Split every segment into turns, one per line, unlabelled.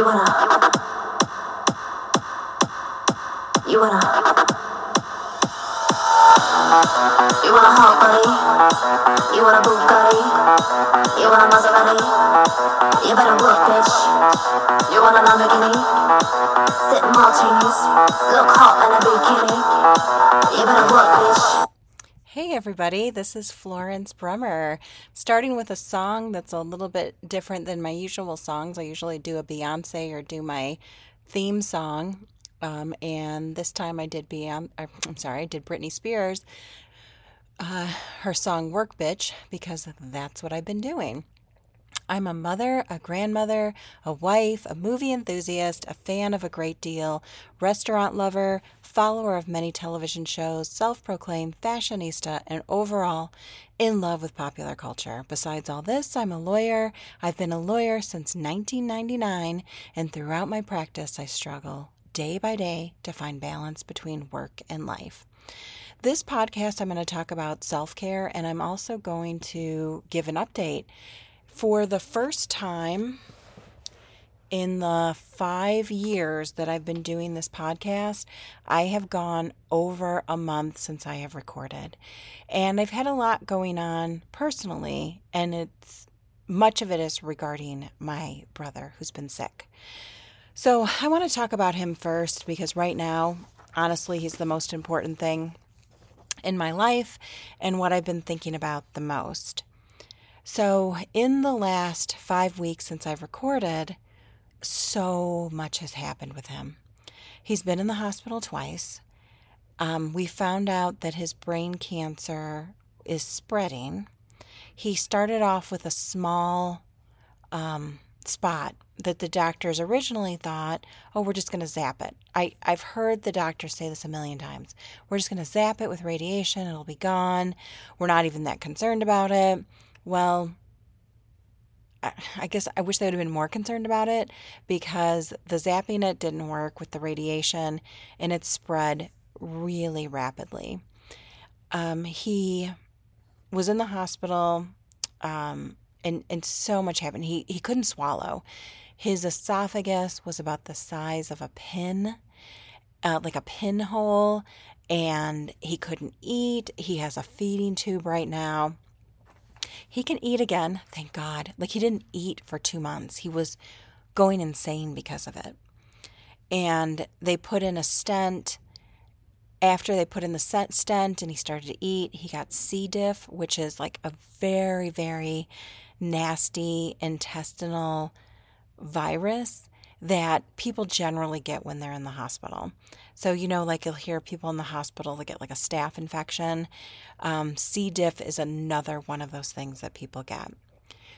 You wanna. You wanna. You want a hot body? You want a Bugatti? You want a Maserati? You better work, bitch. You want a Lamborghini? Sip martinis, look hot in a bikini. You better work, bitch.
Everybody, this is Florence Brummer. Starting with a song that's a little bit different than my usual songs. I usually do a Beyonce or do my theme song. Um, and this time I did Beyonce, I'm sorry, I did Britney Spears, uh, her song Work Bitch, because that's what I've been doing. I'm a mother, a grandmother, a wife, a movie enthusiast, a fan of a great deal, restaurant lover, follower of many television shows, self proclaimed fashionista, and overall in love with popular culture. Besides all this, I'm a lawyer. I've been a lawyer since 1999, and throughout my practice, I struggle day by day to find balance between work and life. This podcast, I'm going to talk about self care, and I'm also going to give an update for the first time in the five years that I've been doing this podcast, I have gone over a month since I have recorded. And I've had a lot going on personally, and it's much of it is regarding my brother who's been sick. So I want to talk about him first because right now, honestly, he's the most important thing in my life and what I've been thinking about the most. So, in the last five weeks since I've recorded, so much has happened with him. He's been in the hospital twice. Um, we found out that his brain cancer is spreading. He started off with a small um, spot that the doctors originally thought, oh, we're just going to zap it. I, I've heard the doctors say this a million times. We're just going to zap it with radiation, it'll be gone. We're not even that concerned about it. Well, I guess I wish they would have been more concerned about it because the zapping it didn't work with the radiation and it spread really rapidly. Um, he was in the hospital um, and, and so much happened. He, he couldn't swallow. His esophagus was about the size of a pin, uh, like a pinhole, and he couldn't eat. He has a feeding tube right now. He can eat again, thank God. Like he didn't eat for two months. He was going insane because of it. And they put in a stent. After they put in the stent and he started to eat, he got C. diff, which is like a very, very nasty intestinal virus that people generally get when they're in the hospital. So, you know, like you'll hear people in the hospital that get like a staph infection. Um, C. diff is another one of those things that people get.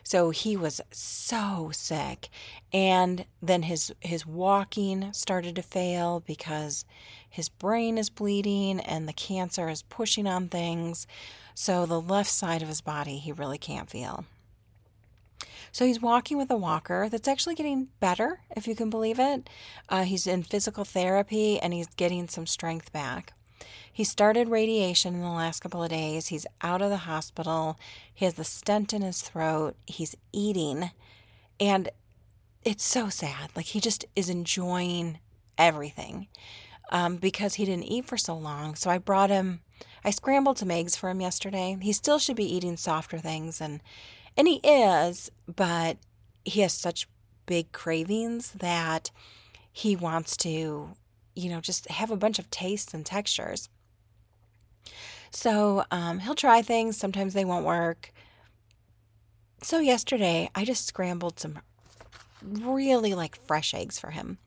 So he was so sick. And then his, his walking started to fail because his brain is bleeding and the cancer is pushing on things. So the left side of his body, he really can't feel. So he's walking with a walker that's actually getting better, if you can believe it. Uh, he's in physical therapy and he's getting some strength back. He started radiation in the last couple of days. He's out of the hospital. He has the stent in his throat. He's eating. And it's so sad. Like he just is enjoying everything um, because he didn't eat for so long. So I brought him, I scrambled some eggs for him yesterday. He still should be eating softer things and and he is, but he has such big cravings that he wants to, you know, just have a bunch of tastes and textures. So um, he'll try things. Sometimes they won't work. So yesterday, I just scrambled some really like fresh eggs for him.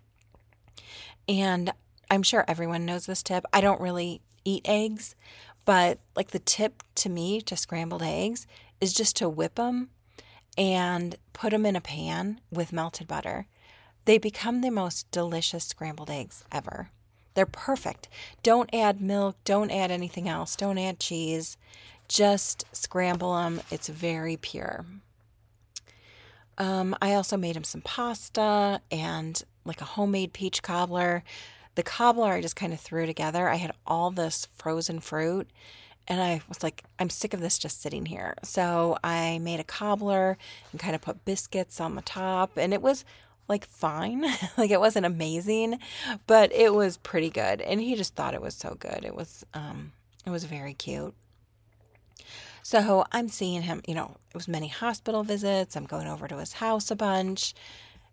And I'm sure everyone knows this tip. I don't really eat eggs, but like the tip to me to scrambled eggs is just to whip them and put them in a pan with melted butter. They become the most delicious scrambled eggs ever. They're perfect. Don't add milk, don't add anything else, don't add cheese. Just scramble them. It's very pure. Um, I also made him some pasta and like a homemade peach cobbler. The cobbler I just kind of threw together. I had all this frozen fruit and I was like, I'm sick of this just sitting here. So I made a cobbler and kind of put biscuits on the top, and it was like fine. like it wasn't amazing, but it was pretty good. And he just thought it was so good. It was um it was very cute. So I'm seeing him, you know, it was many hospital visits. I'm going over to his house a bunch.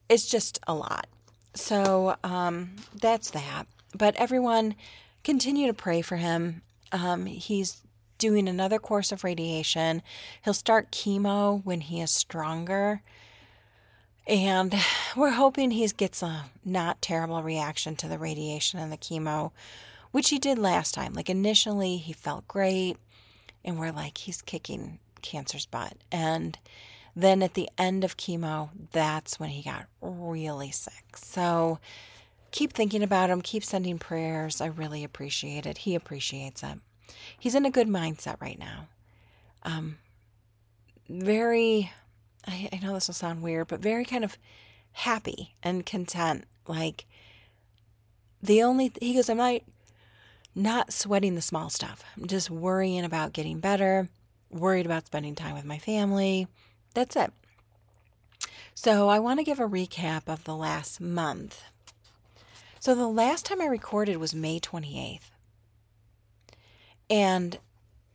It's just a lot. So um that's that. But everyone continue to pray for him. Um he's doing another course of radiation. He'll start chemo when he is stronger. And we're hoping he gets a not terrible reaction to the radiation and the chemo, which he did last time. Like initially, he felt great, and we're like, he's kicking cancer's butt. And then at the end of chemo, that's when he got really sick. So keep thinking about him, keep sending prayers. I really appreciate it. He appreciates it. He's in a good mindset right now. Um, very I, I know this will sound weird, but very kind of happy and content. Like the only he goes, I'm not not sweating the small stuff. I'm just worrying about getting better, worried about spending time with my family. That's it. So I want to give a recap of the last month. So the last time I recorded was May 28th. And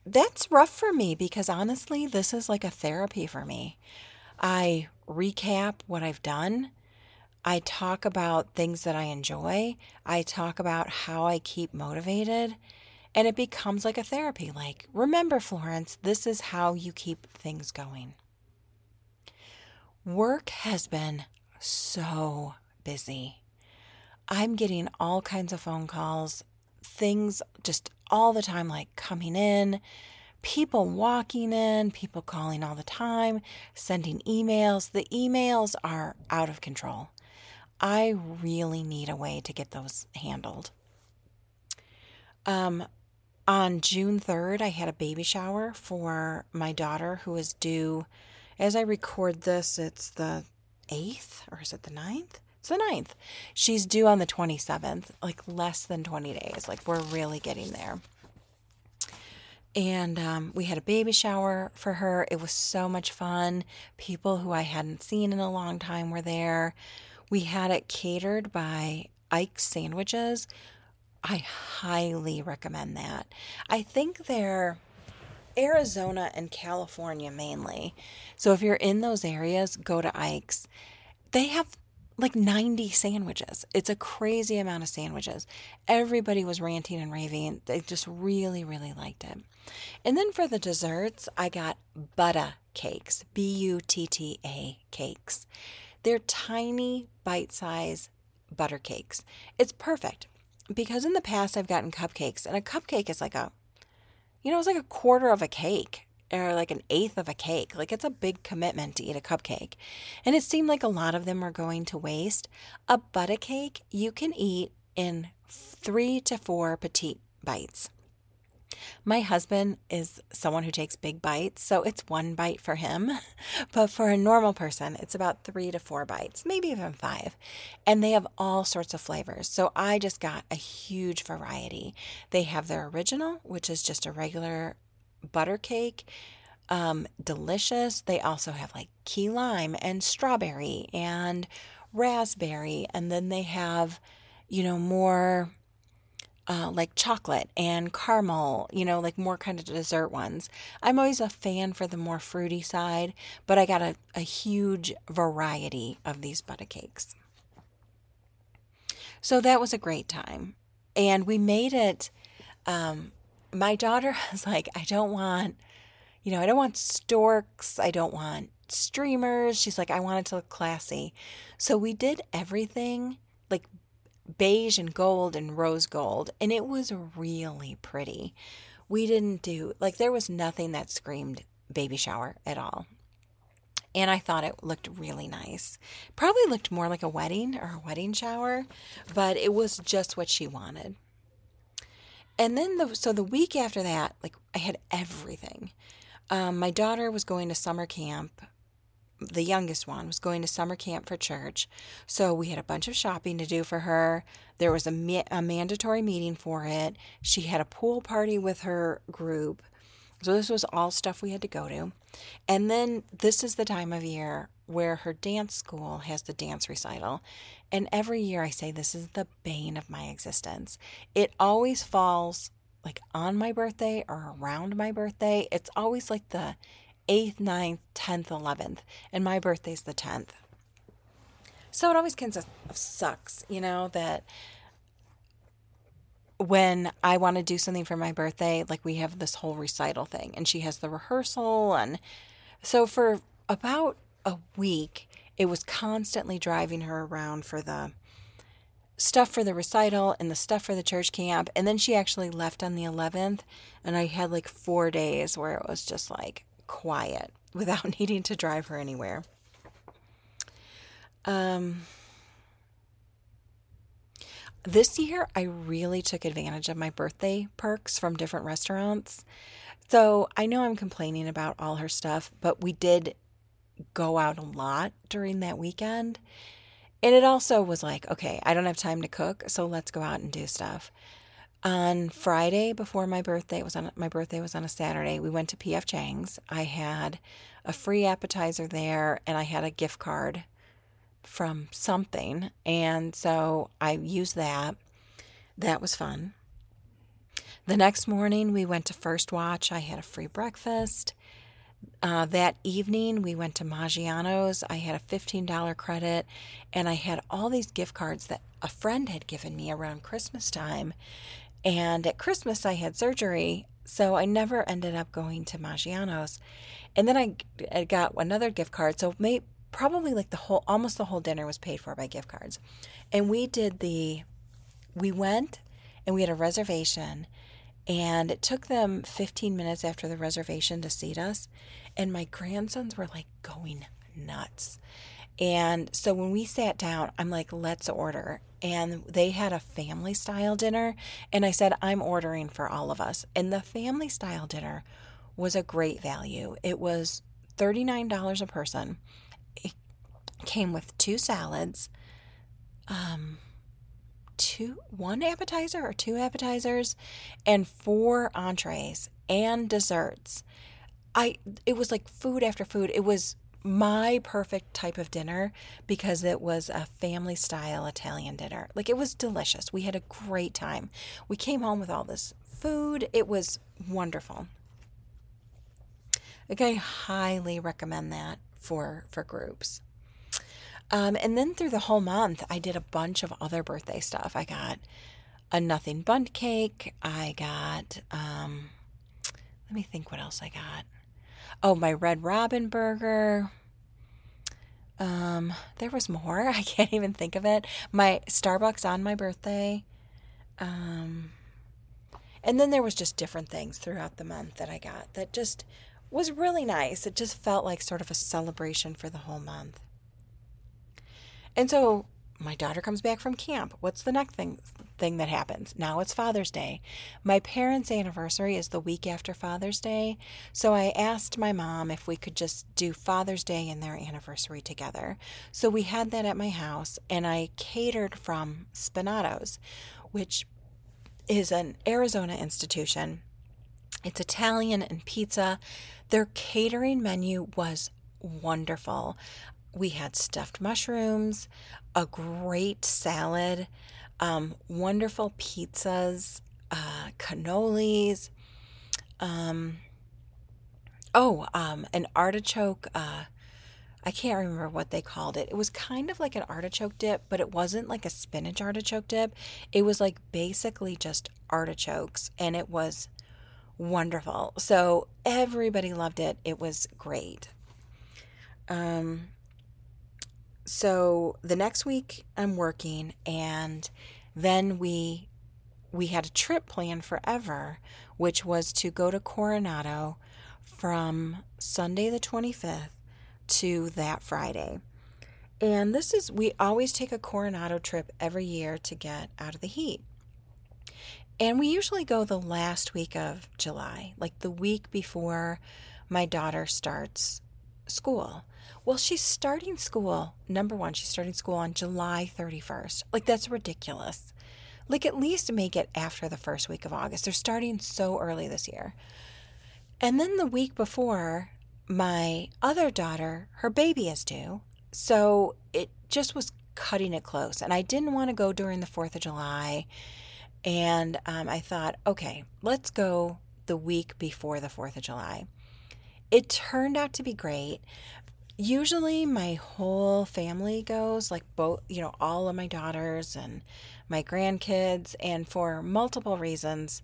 that's rough for me because honestly, this is like a therapy for me. I recap what I've done. I talk about things that I enjoy. I talk about how I keep motivated. And it becomes like a therapy. Like, remember, Florence, this is how you keep things going. Work has been so busy. I'm getting all kinds of phone calls, things just all the time, like coming in, people walking in, people calling all the time, sending emails. The emails are out of control. I really need a way to get those handled. Um, on June 3rd, I had a baby shower for my daughter who is due. As I record this, it's the 8th, or is it the 9th? It's the 9th. She's due on the 27th, like less than 20 days. Like, we're really getting there and um, we had a baby shower for her. It was so much fun. People who I hadn't seen in a long time were there. We had it catered by Ike's Sandwiches. I highly recommend that. I think they're Arizona and California mainly. So if you're in those areas, go to Ike's. They have like 90 sandwiches. It's a crazy amount of sandwiches. Everybody was ranting and raving. They just really, really liked it. And then for the desserts, I got Butta cakes, B U T T A cakes. They're tiny, bite sized butter cakes. It's perfect because in the past I've gotten cupcakes, and a cupcake is like a, you know, it's like a quarter of a cake or like an eighth of a cake. Like it's a big commitment to eat a cupcake. And it seemed like a lot of them were going to waste. A Butta cake you can eat in three to four petite bites. My husband is someone who takes big bites, so it's one bite for him. But for a normal person, it's about three to four bites, maybe even five. And they have all sorts of flavors. So I just got a huge variety. They have their original, which is just a regular butter cake. Um, delicious. They also have like key lime and strawberry and raspberry. And then they have, you know, more uh, like chocolate and caramel, you know, like more kind of dessert ones. I'm always a fan for the more fruity side, but I got a, a huge variety of these butter cakes. So that was a great time. And we made it um, my daughter was like, I don't want, you know, I don't want storks. I don't want streamers. She's like, I want it to look classy. So we did everything like beige and gold and rose gold, and it was really pretty. We didn't do, like, there was nothing that screamed baby shower at all. And I thought it looked really nice. Probably looked more like a wedding or a wedding shower, but it was just what she wanted. And then the so the week after that, like I had everything. Um, my daughter was going to summer camp. The youngest one was going to summer camp for church. So we had a bunch of shopping to do for her. There was a, ma- a mandatory meeting for it. She had a pool party with her group. So this was all stuff we had to go to. And then this is the time of year where her dance school has the dance recital. And every year I say this is the bane of my existence. It always falls like on my birthday or around my birthday. It's always like the 8th, 9th, 10th, 11th. And my birthday's the 10th. So it always kind of sucks, you know, that when I want to do something for my birthday, like we have this whole recital thing, and she has the rehearsal. And so for about a week, it was constantly driving her around for the stuff for the recital and the stuff for the church camp. And then she actually left on the 11th, and I had like four days where it was just like quiet without needing to drive her anywhere. Um, this year, I really took advantage of my birthday perks from different restaurants. So I know I'm complaining about all her stuff, but we did go out a lot during that weekend. And it also was like, okay, I don't have time to cook, so let's go out and do stuff. On Friday before my birthday, it was on my birthday was on a Saturday. We went to PF Chang's. I had a free appetizer there and I had a gift card from something. And so I used that. That was fun. The next morning, we went to First Watch. I had a free breakfast. Uh, that evening, we went to Maggiano's. I had a $15 credit, and I had all these gift cards that a friend had given me around Christmas time. And at Christmas, I had surgery, so I never ended up going to Maggiano's. And then I, I got another gift card. So may, probably like the whole almost the whole dinner was paid for by gift cards. And we did the we went and we had a reservation and it took them 15 minutes after the reservation to seat us and my grandsons were like going nuts. And so when we sat down, I'm like, let's order. And they had a family style dinner. And I said, I'm ordering for all of us. And the family style dinner was a great value. It was $39 a person It came with two salads, um, two one appetizer or two appetizers, and four entrees and desserts. I it was like food after food. It was my perfect type of dinner because it was a family style Italian dinner. Like it was delicious. We had a great time. We came home with all this food. It was wonderful. Like I highly recommend that for for groups. Um, and then through the whole month, I did a bunch of other birthday stuff. I got a nothing bundt cake. I got, um, let me think what else I got. Oh, my Red Robin burger. Um, there was more. I can't even think of it. My Starbucks on my birthday. Um, and then there was just different things throughout the month that I got that just was really nice. It just felt like sort of a celebration for the whole month. And so my daughter comes back from camp. What's the next thing thing that happens? Now it's Father's Day. My parents' anniversary is the week after Father's Day, so I asked my mom if we could just do Father's Day and their anniversary together. So we had that at my house and I catered from Spinatos, which is an Arizona institution. It's Italian and pizza. Their catering menu was wonderful we had stuffed mushrooms, a great salad, um, wonderful pizzas, uh, cannolis. Um, oh, um, an artichoke. Uh, I can't remember what they called it. It was kind of like an artichoke dip, but it wasn't like a spinach artichoke dip. It was like basically just artichokes, and it was wonderful. So everybody loved it. It was great. Um, so the next week I'm working and then we we had a trip planned forever which was to go to Coronado from Sunday the 25th to that Friday. And this is we always take a Coronado trip every year to get out of the heat. And we usually go the last week of July, like the week before my daughter starts school. Well, she's starting school. Number one, she's starting school on July 31st. Like, that's ridiculous. Like, at least make it after the first week of August. They're starting so early this year. And then the week before, my other daughter, her baby is due. So it just was cutting it close. And I didn't want to go during the 4th of July. And um, I thought, okay, let's go the week before the 4th of July. It turned out to be great. Usually, my whole family goes, like both, you know, all of my daughters and my grandkids. And for multiple reasons,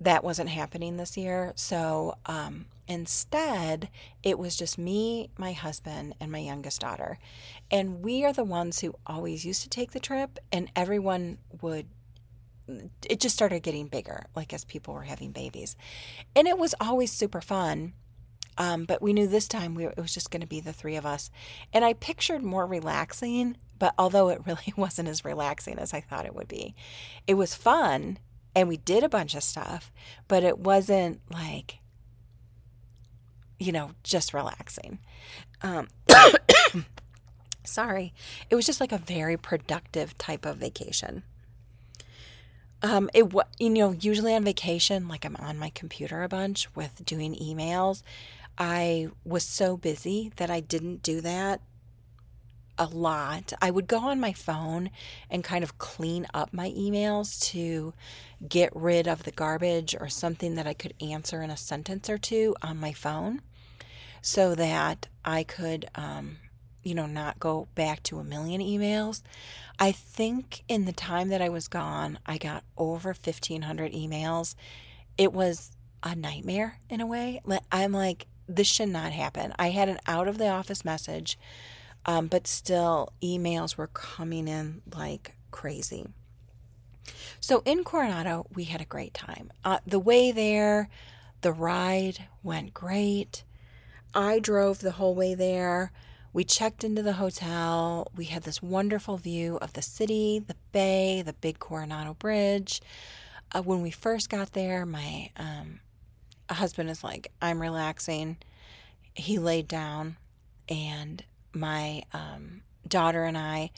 that wasn't happening this year. So um, instead, it was just me, my husband, and my youngest daughter. And we are the ones who always used to take the trip, and everyone would. It just started getting bigger, like as people were having babies. And it was always super fun. Um, but we knew this time we, it was just going to be the three of us. And I pictured more relaxing, but although it really wasn't as relaxing as I thought it would be, it was fun and we did a bunch of stuff, but it wasn't like, you know, just relaxing. Um, sorry. It was just like a very productive type of vacation. Um, it you know usually on vacation, like I'm on my computer a bunch with doing emails. I was so busy that I didn't do that a lot. I would go on my phone and kind of clean up my emails to get rid of the garbage or something that I could answer in a sentence or two on my phone so that I could, um, you know, not go back to a million emails. I think in the time that I was gone, I got over 1,500 emails. It was a nightmare in a way. I'm like, this should not happen. I had an out of the office message um, but still, emails were coming in like crazy. So in Coronado, we had a great time. Uh, the way there, the ride went great. I drove the whole way there. We checked into the hotel. We had this wonderful view of the city, the bay, the big Coronado Bridge. Uh, when we first got there, my um, husband is like, I'm relaxing. He laid down and my um, daughter and I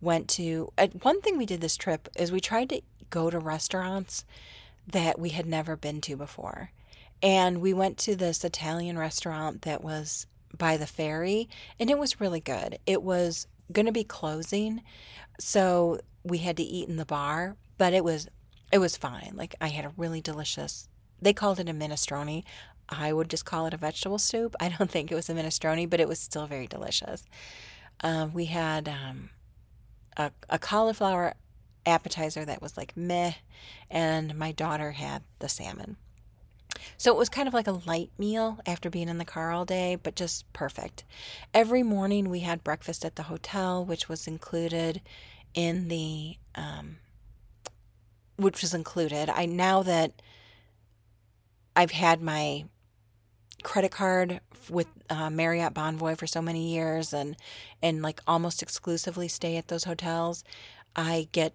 went to uh, one thing we did this trip is we tried to go to restaurants that we had never been to before. And we went to this Italian restaurant that was by the ferry, and it was really good. It was going to be closing, so we had to eat in the bar, but it was it was fine. Like I had a really delicious. They called it a minestrone. I would just call it a vegetable soup. I don't think it was a minestrone, but it was still very delicious. Uh, we had um, a, a cauliflower appetizer that was like meh, and my daughter had the salmon. So it was kind of like a light meal after being in the car all day, but just perfect. Every morning we had breakfast at the hotel, which was included in the, um, which was included. I now that I've had my credit card with uh, Marriott Bonvoy for so many years and and like almost exclusively stay at those hotels, I get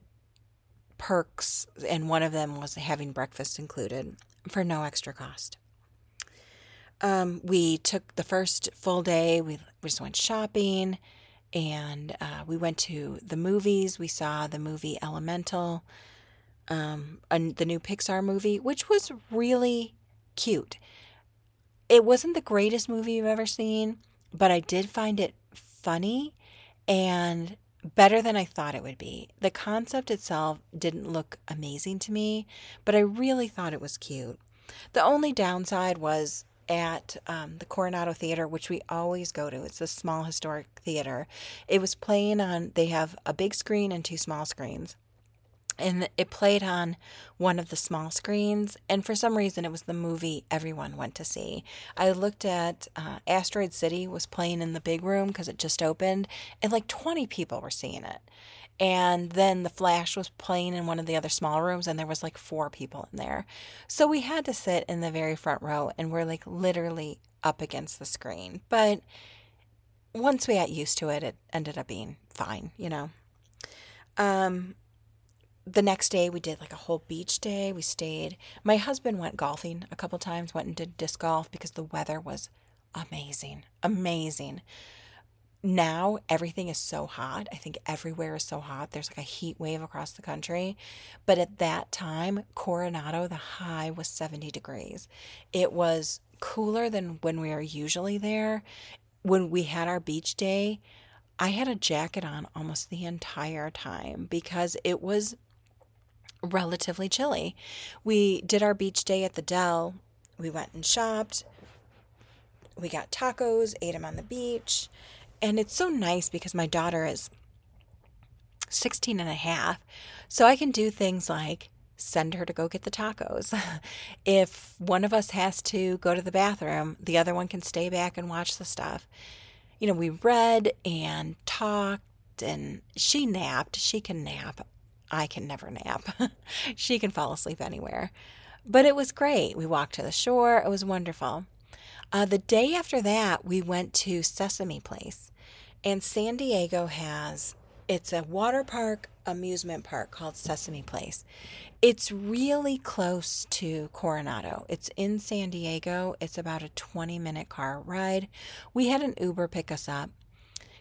perks and one of them was having breakfast included for no extra cost. Um, we took the first full day. We, we just went shopping and uh, we went to the movies. We saw the movie Elemental, um, the new Pixar movie, which was really cute. It wasn't the greatest movie you've ever seen, but I did find it funny and better than I thought it would be. The concept itself didn't look amazing to me, but I really thought it was cute. The only downside was at um, the Coronado Theater, which we always go to. It's a small historic theater. It was playing on, they have a big screen and two small screens and it played on one of the small screens and for some reason it was the movie everyone went to see. I looked at uh, asteroid city was playing in the big room because it just opened and like 20 people were seeing it. And then the flash was playing in one of the other small rooms and there was like four people in there. So we had to sit in the very front row and we're like literally up against the screen. But once we got used to it it ended up being fine you know? Um the next day we did like a whole beach day. We stayed. My husband went golfing a couple times, went and did disc golf because the weather was amazing. Amazing. Now everything is so hot. I think everywhere is so hot. There's like a heat wave across the country. But at that time, Coronado, the high was 70 degrees. It was cooler than when we are usually there. When we had our beach day, I had a jacket on almost the entire time because it was relatively chilly. We did our beach day at the Del. We went and shopped. We got tacos, ate them on the beach. And it's so nice because my daughter is 16 and a half. So I can do things like send her to go get the tacos. if one of us has to go to the bathroom, the other one can stay back and watch the stuff. You know, we read and talked and she napped. She can nap. I can never nap. she can fall asleep anywhere. But it was great. We walked to the shore. It was wonderful. Uh, the day after that, we went to Sesame Place. And San Diego has, it's a water park amusement park called Sesame Place. It's really close to Coronado. It's in San Diego. It's about a 20 minute car ride. We had an Uber pick us up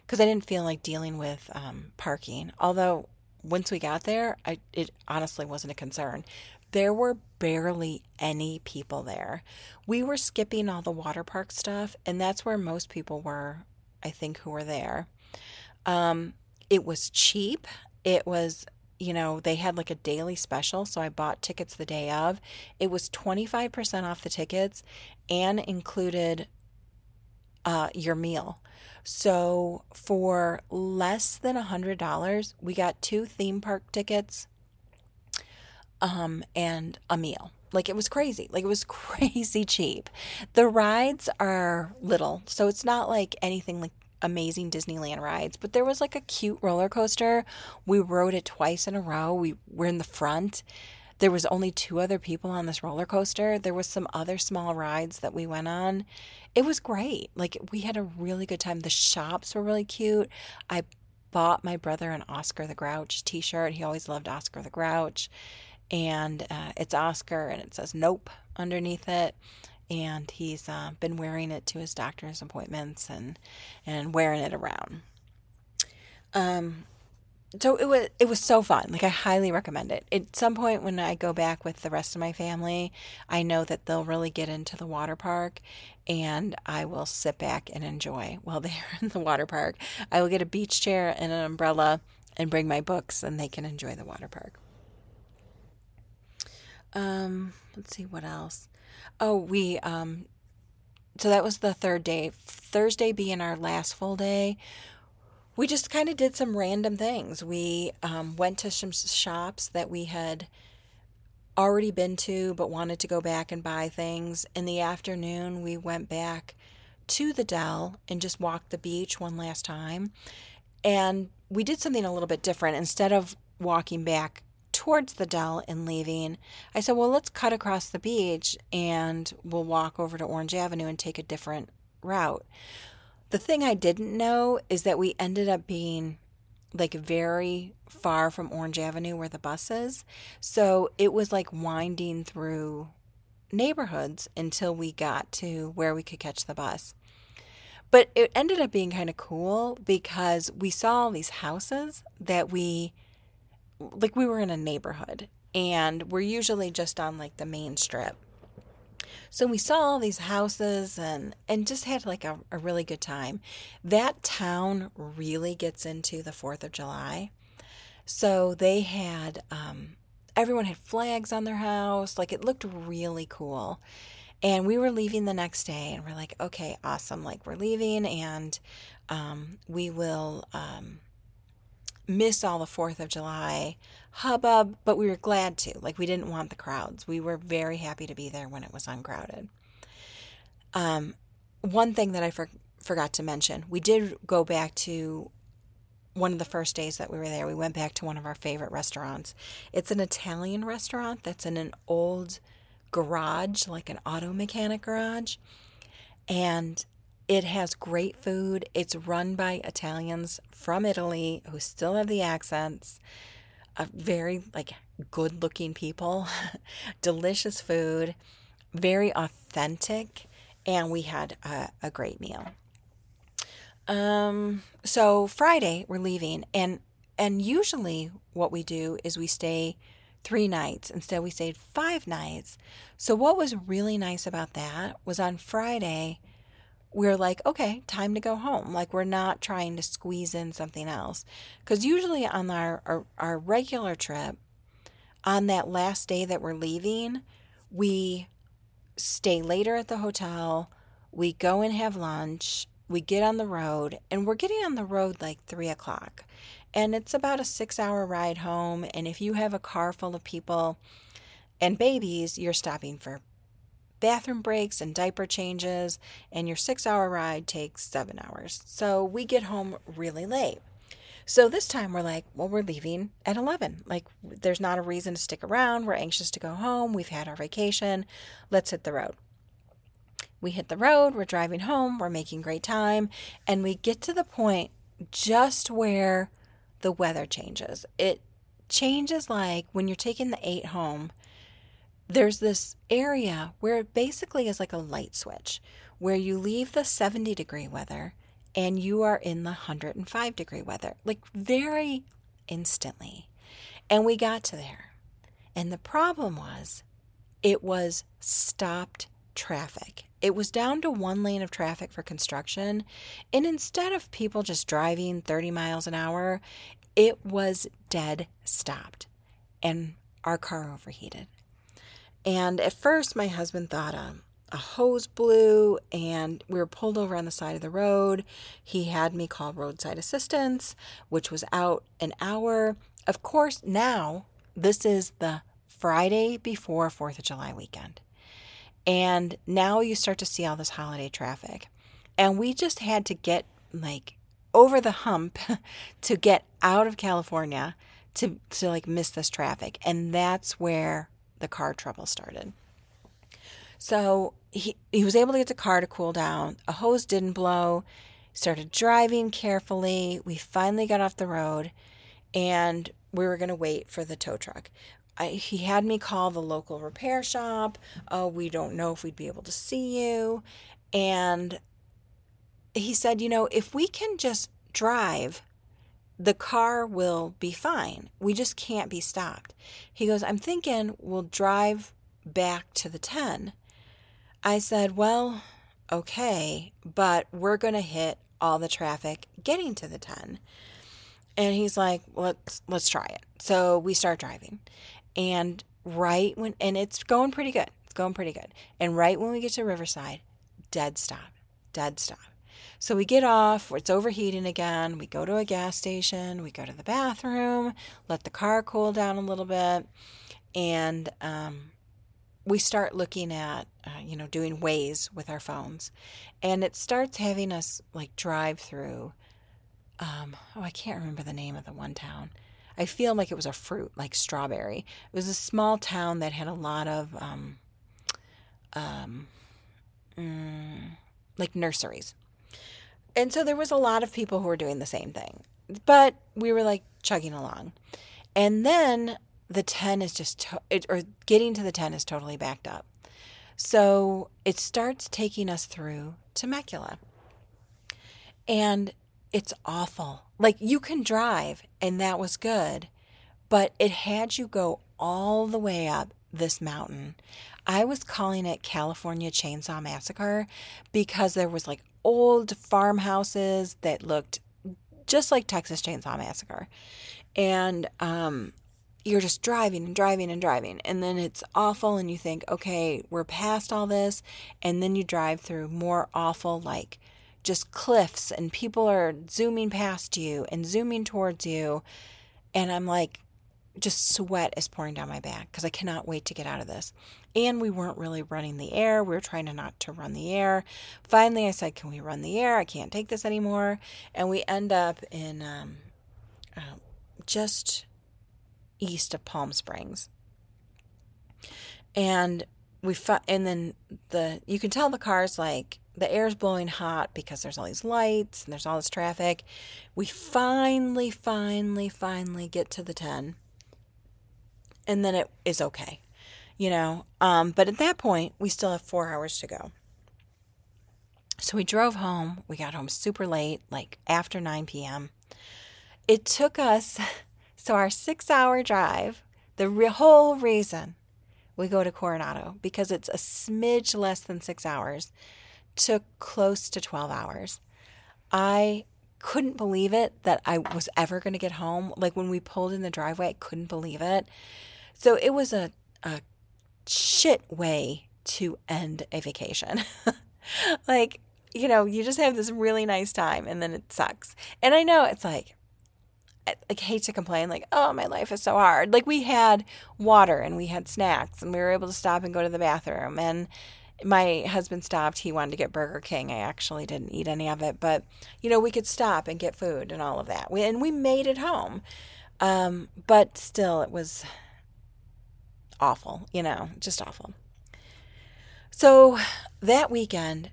because I didn't feel like dealing with um, parking. Although once we got there, I, it honestly wasn't a concern. There were barely any people there. We were skipping all the water park stuff, and that's where most people were, I think, who were there. Um, it was cheap. It was, you know, they had like a daily special, so I bought tickets the day of. It was 25% off the tickets and included uh, your meal. So for less than a hundred dollars, we got two theme park tickets, um, and a meal. Like it was crazy. Like it was crazy cheap. The rides are little, so it's not like anything like amazing Disneyland rides, but there was like a cute roller coaster. We rode it twice in a row. We were in the front. There was only two other people on this roller coaster. There was some other small rides that we went on it was great. Like we had a really good time. The shops were really cute. I bought my brother an Oscar the Grouch t-shirt. He always loved Oscar the Grouch. And uh, it's Oscar and it says nope underneath it. And he's uh, been wearing it to his doctor's appointments and, and wearing it around. Um, so it was it was so fun. Like I highly recommend it. At some point when I go back with the rest of my family, I know that they'll really get into the water park and I will sit back and enjoy while they're in the water park. I will get a beach chair and an umbrella and bring my books and they can enjoy the water park. Um, let's see what else. Oh, we um so that was the third day. Thursday being our last full day, we just kind of did some random things. We um, went to some shops that we had already been to but wanted to go back and buy things. In the afternoon, we went back to the Del and just walked the beach one last time. And we did something a little bit different. Instead of walking back towards the Del and leaving, I said, well, let's cut across the beach and we'll walk over to Orange Avenue and take a different route. The thing I didn't know is that we ended up being like very far from Orange Avenue where the bus is. So it was like winding through neighborhoods until we got to where we could catch the bus. But it ended up being kind of cool because we saw all these houses that we like we were in a neighborhood and we're usually just on like the main strip. So we saw all these houses and and just had like a, a really good time. That town really gets into the Fourth of July. So they had um, everyone had flags on their house. Like it looked really cool. And we were leaving the next day, and we're like, okay, awesome. Like we're leaving, and um, we will um, miss all the Fourth of July hubbub, but we were glad to. Like, we didn't want the crowds. We were very happy to be there when it was uncrowded. Um, one thing that I for- forgot to mention we did go back to one of the first days that we were there. We went back to one of our favorite restaurants. It's an Italian restaurant that's in an old garage, like an auto mechanic garage. And it has great food. It's run by Italians from Italy who still have the accents a very like good looking people, delicious food, very authentic, and we had a, a great meal. Um, so Friday we're leaving, and and usually what we do is we stay three nights. Instead, we stayed five nights. So, what was really nice about that was on Friday, we are like, okay, time to go home. Like, we're not trying to squeeze in something else. Because usually on our, our, our regular trip, on that last day that we're leaving, we stay later at the hotel, we go and have lunch, we get on the road, and we're getting on the road like three o'clock. And it's about a six hour ride home. And if you have a car full of people and babies, you're stopping for bathroom breaks and diaper changes, and your six hour ride takes seven hours. So we get home really late. So this time we're like, well, we're leaving at 11. Like, there's not a reason to stick around. We're anxious to go home. We've had our vacation. Let's hit the road. We hit the road. We're driving home. We're making great time. And we get to the point just where the weather changes. It changes like when you're taking the eight home, there's this area where it basically is like a light switch where you leave the 70 degree weather and you are in the 105 degree weather, like very instantly. And we got to there. And the problem was it was stopped traffic. It was down to one lane of traffic for construction. And instead of people just driving 30 miles an hour, it was dead stopped. And our car overheated. And at first, my husband thought, um, a hose blew and we were pulled over on the side of the road. He had me call roadside assistance, which was out an hour. Of course, now this is the Friday before 4th of July weekend. And now you start to see all this holiday traffic. And we just had to get like over the hump to get out of California to to like miss this traffic. And that's where the car trouble started. So he, he was able to get the car to cool down. A hose didn't blow. Started driving carefully. We finally got off the road and we were going to wait for the tow truck. I, he had me call the local repair shop. Oh, we don't know if we'd be able to see you. And he said, you know, if we can just drive, the car will be fine. We just can't be stopped. He goes, I'm thinking we'll drive back to the 10 I said, Well, okay, but we're going to hit all the traffic getting to the 10. And he's like, let's let's try it. So we start driving. And right when and it's going pretty good. It's going pretty good. And right when we get to Riverside, dead stop. Dead stop. So we get off, it's overheating again. We go to a gas station, we go to the bathroom, let the car cool down a little bit, and um, we start looking at, uh, you know, doing Waze with our phones, and it starts having us like drive through. Um, oh, I can't remember the name of the one town. I feel like it was a fruit, like strawberry. It was a small town that had a lot of, um, um, mm, like nurseries. And so there was a lot of people who were doing the same thing. But we were like chugging along. And then the 10 is just, to- it, or getting to the 10 is totally backed up. So it starts taking us through Temecula. And it's awful. Like you can drive, and that was good, but it had you go all the way up this mountain. I was calling it California Chainsaw Massacre because there was like old farmhouses that looked just like Texas Chainsaw Massacre. And um, you're just driving and driving and driving. And then it's awful and you think okay we're past all this. And then you drive through more awful like just cliffs and people are zooming past you and zooming towards you. And i'm like just sweat is pouring down my back because i cannot wait to get out of this and we weren't really running the air we were trying to not to run the air finally i said can we run the air i can't take this anymore and we end up in um, uh, just east of Palm Springs. And we fu- and then the you can tell the car's like the air's blowing hot because there's all these lights and there's all this traffic. We finally, finally, finally get to the 10. And then it is okay, you know. Um, but at that point, we still have four hours to go. So we drove home. We got home super late, like after 9 p.m. It took us So, our six hour drive The re- whole reason we go to Coronado because it's a smidge less than six hours, took close to 12 hours. I couldn't believe it that I was ever going to get home. Like when we pulled in the driveway, I couldn't believe it. So it was a, a shit way to end a vacation. like, you know, you just have this really nice time and then it sucks. And I know it's like, I like hate to complain like oh my life is so hard. Like we had water and we had snacks and we were able to stop and go to the bathroom. And my husband stopped. He wanted to get burger king. I actually didn't eat any of it but you know we could stop and get food and all of that. We, and we made it home. Um, but still it was awful you know just awful so that weekend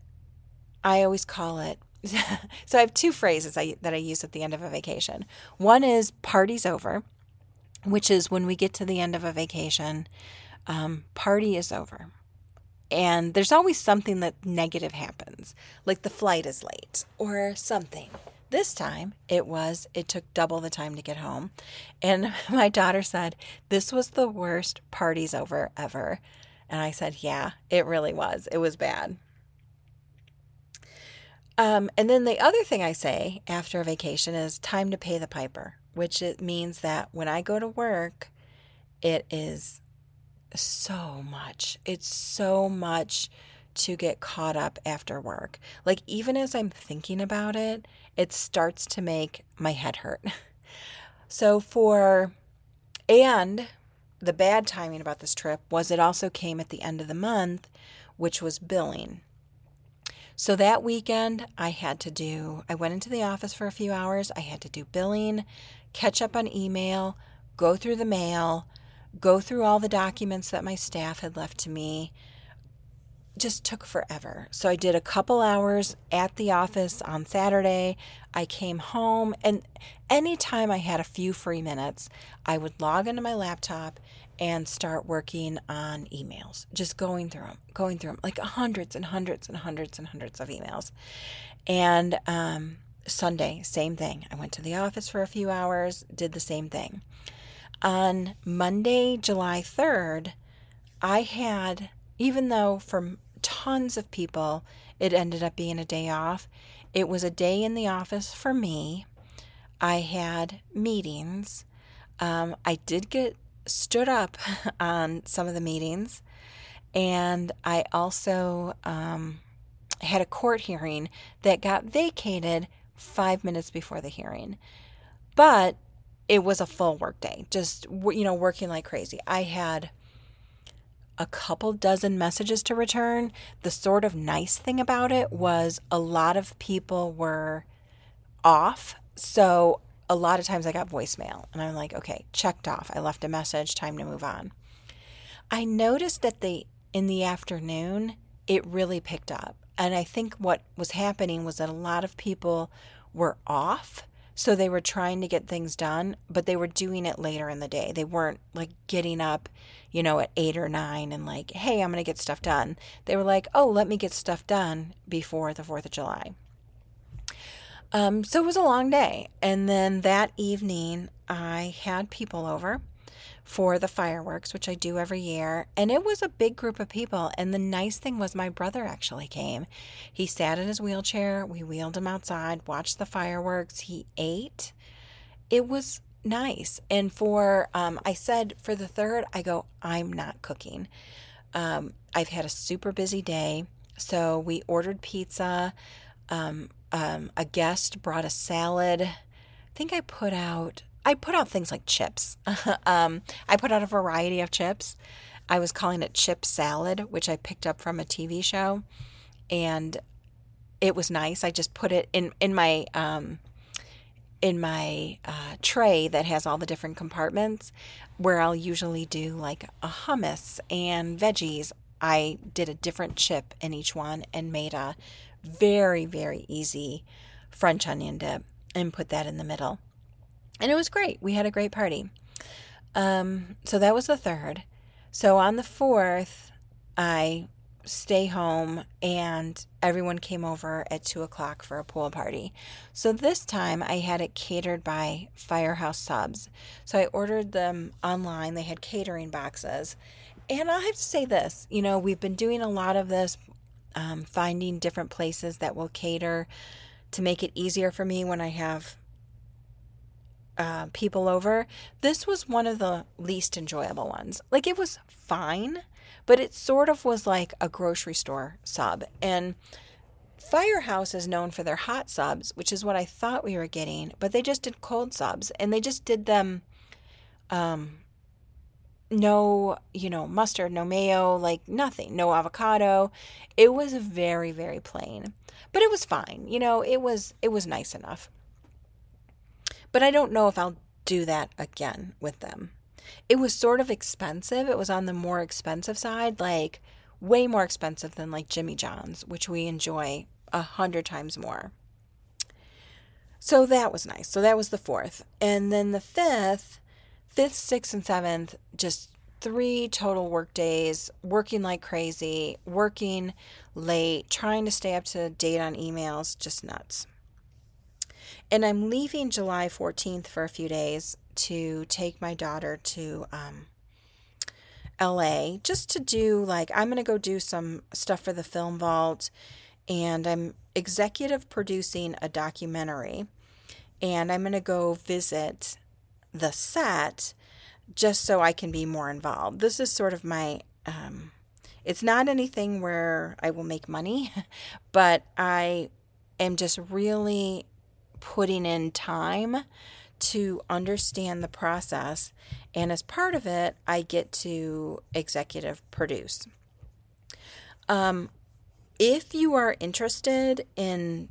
i always call it so I have two phrases I, that I use at the end of a vacation. One is party's over, which is when we get to the end of a vacation, um, party is over. And there's always something that negative happens, like the flight is late or something. This time it was, it took double the time to get home. And my daughter said, This was the worst parties over ever. And I said, Yeah, it really was. It was bad. Um, and then the other thing I say after a vacation is time to pay the piper, which it means that when I go to work, it is so much. It's so much to get caught up after work. Like, even as I'm thinking about it, it starts to make my head hurt. so, for, and the bad timing about this trip was it also came at the end of the month, which was billing. So that weekend, I had to do, I went into the office for a few hours. I had to do billing, catch up on email, go through the mail, go through all the documents that my staff had left to me. Just took forever. So I did a couple hours at the office on Saturday. I came home, and anytime I had a few free minutes, I would log into my laptop and start working on emails, just going through them, going through them, like hundreds and hundreds and hundreds and hundreds of emails. And um, Sunday, same thing. I went to the office for a few hours, did the same thing. On Monday, July 3rd, I had, even though for tons of people it ended up being a day off, it was a day in the office for me. I had meetings. Um, I did get stood up on some of the meetings, and I also um, had a court hearing that got vacated five minutes before the hearing. But it was a full workday, just you know, working like crazy. I had a couple dozen messages to return. The sort of nice thing about it was a lot of people were off. So a lot of times I got voicemail and I'm like, okay, checked off. I left a message, time to move on. I noticed that the in the afternoon it really picked up. And I think what was happening was that a lot of people were off. So they were trying to get things done, but they were doing it later in the day. They weren't like getting up, you know, at eight or nine and like, hey, I'm going to get stuff done. They were like, oh, let me get stuff done before the 4th of July. Um, so it was a long day. And then that evening, I had people over for the fireworks, which I do every year. And it was a big group of people. And the nice thing was, my brother actually came. He sat in his wheelchair. We wheeled him outside, watched the fireworks. He ate. It was nice. And for, um, I said for the third, I go, I'm not cooking. Um, I've had a super busy day. So we ordered pizza. Um, um, a guest brought a salad. I think I put out I put out things like chips. um, I put out a variety of chips. I was calling it chip salad, which I picked up from a TV show, and it was nice. I just put it in in my um, in my uh, tray that has all the different compartments, where I'll usually do like a hummus and veggies. I did a different chip in each one and made a very, very easy French onion dip and put that in the middle. And it was great. We had a great party. Um, so that was the third. So on the fourth, I stay home and everyone came over at two o'clock for a pool party. So this time I had it catered by Firehouse Subs. So I ordered them online. They had catering boxes. And I have to say this you know, we've been doing a lot of this, um, finding different places that will cater to make it easier for me when I have uh, people over. This was one of the least enjoyable ones. Like it was fine, but it sort of was like a grocery store sub. And Firehouse is known for their hot subs, which is what I thought we were getting, but they just did cold subs and they just did them um no, you know, mustard, no mayo, like nothing, no avocado. It was very very plain. But it was fine. You know, it was it was nice enough. But I don't know if I'll do that again with them. It was sort of expensive. It was on the more expensive side, like way more expensive than like Jimmy John's, which we enjoy a hundred times more. So that was nice. So that was the fourth. And then the fifth, fifth, sixth, and seventh, just three total work days, working like crazy, working late, trying to stay up to date on emails, just nuts. And I'm leaving July 14th for a few days to take my daughter to um, LA just to do like, I'm going to go do some stuff for the Film Vault. And I'm executive producing a documentary. And I'm going to go visit the set just so I can be more involved. This is sort of my. Um, it's not anything where I will make money, but I am just really putting in time to understand the process. And as part of it, I get to executive produce. Um, if you are interested in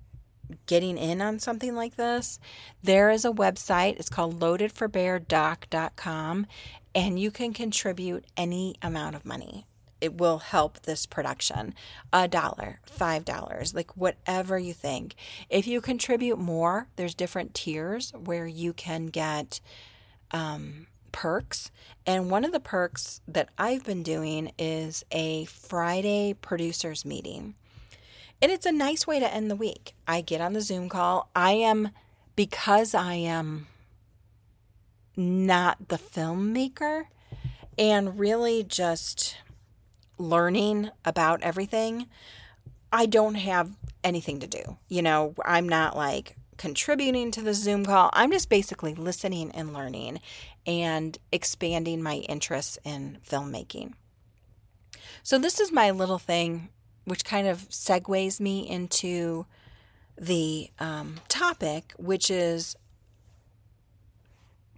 getting in on something like this, there is a website. It's called loadedforbeardoc.com, and you can contribute any amount of money it will help this production. A dollar, five dollars, like whatever you think. If you contribute more, there's different tiers where you can get um, perks. And one of the perks that I've been doing is a Friday producers meeting. And it's a nice way to end the week. I get on the Zoom call. I am, because I am not the filmmaker and really just learning about everything, I don't have anything to do. You know, I'm not like contributing to the Zoom call. I'm just basically listening and learning and expanding my interests in filmmaking. So, this is my little thing, which kind of segues me into the um, topic, which is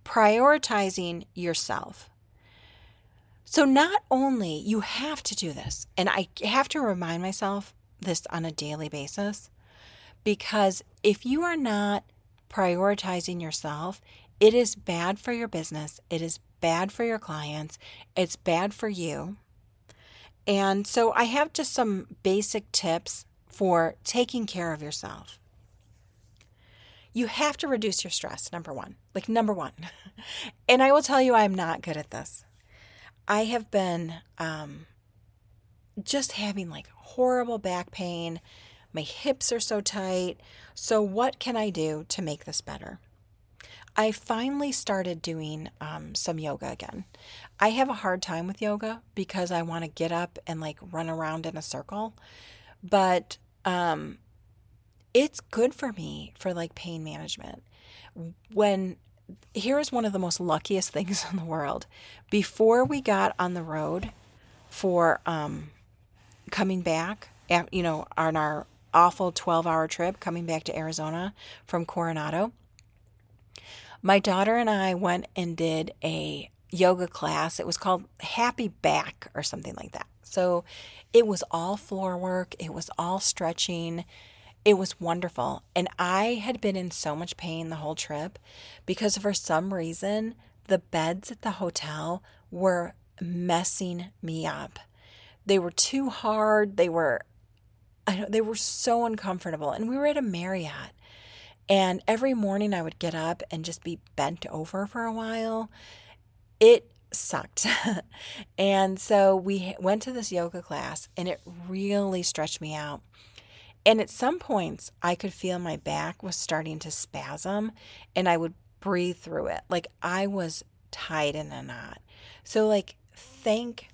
prioritizing yourself. So, not only you have to do this, and I have to remind myself this on a daily basis, because if you are not prioritizing yourself, it is bad for your business, it is bad for your clients, it's bad for you. And so, I have just some basic tips for taking care of yourself. You have to reduce your stress, number one. Like, number one. And I will tell you, I'm not good at this. I have been um, just having like horrible back pain. My hips are so tight. So, what can I do to make this better? I finally started doing um, some yoga again. I have a hard time with yoga because I want to get up and like run around in a circle, but um, it's good for me for like pain management. When here's one of the most luckiest things in the world. Before we got on the road for um, coming back, you know, on our awful 12 hour trip coming back to Arizona from Coronado, my daughter and I went and did a yoga class. It was called Happy Back or something like that. So it was all floor work, it was all stretching. It was wonderful. And I had been in so much pain the whole trip because for some reason, the beds at the hotel were messing me up. They were too hard. They were I know, they were so uncomfortable. And we were at a Marriott. And every morning I would get up and just be bent over for a while. It sucked. and so we went to this yoga class and it really stretched me out. And at some points, I could feel my back was starting to spasm and I would breathe through it. Like I was tied in a knot. So, like, thank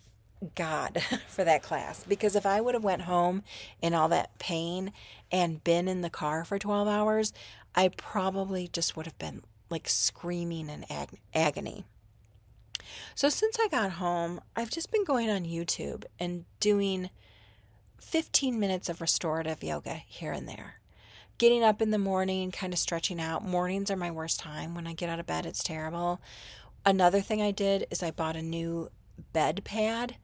God for that class because if I would have went home in all that pain and been in the car for 12 hours, I probably just would have been like screaming in ag- agony. So since I got home, I've just been going on YouTube and doing 15 minutes of restorative yoga here and there. Getting up in the morning, kind of stretching out. Mornings are my worst time. When I get out of bed, it's terrible. Another thing I did is I bought a new bed pad,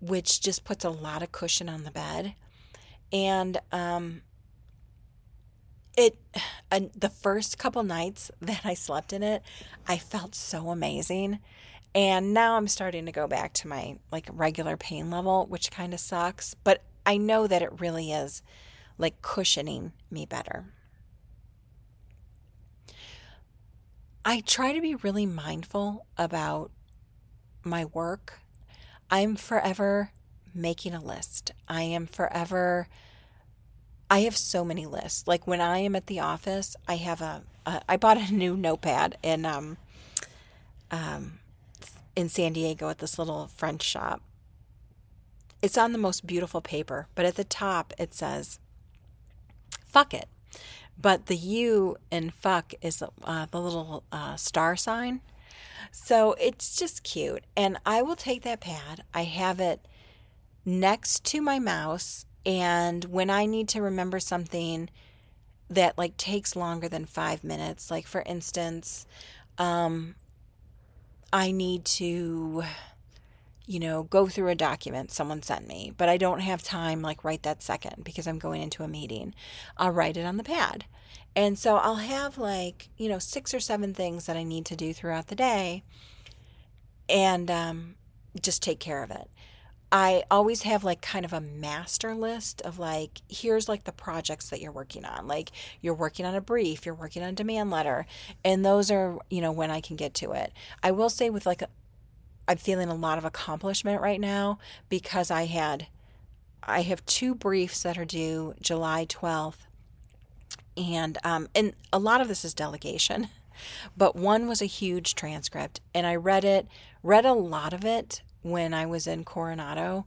which just puts a lot of cushion on the bed. And um, it uh, the first couple nights that I slept in it, I felt so amazing. And now I'm starting to go back to my like regular pain level, which kind of sucks, but I know that it really is like cushioning me better. I try to be really mindful about my work. I'm forever making a list. I am forever I have so many lists. Like when I am at the office, I have a, a I bought a new notepad in um um in San Diego at this little French shop. It's on the most beautiful paper, but at the top it says fuck it. But the U in fuck is uh, the little uh, star sign. So it's just cute. And I will take that pad. I have it next to my mouse and when I need to remember something that like takes longer than five minutes, like for instance, um, I need to, you know, go through a document someone sent me, but I don't have time like right that second because I'm going into a meeting. I'll write it on the pad. And so I'll have like, you know, six or seven things that I need to do throughout the day and um, just take care of it. I always have like kind of a master list of like, here's like the projects that you're working on. Like you're working on a brief, you're working on a demand letter, and those are, you know, when I can get to it. I will say with like, I'm feeling a lot of accomplishment right now because I had, I have two briefs that are due July 12th. And, um, and a lot of this is delegation, but one was a huge transcript and I read it, read a lot of it when I was in Coronado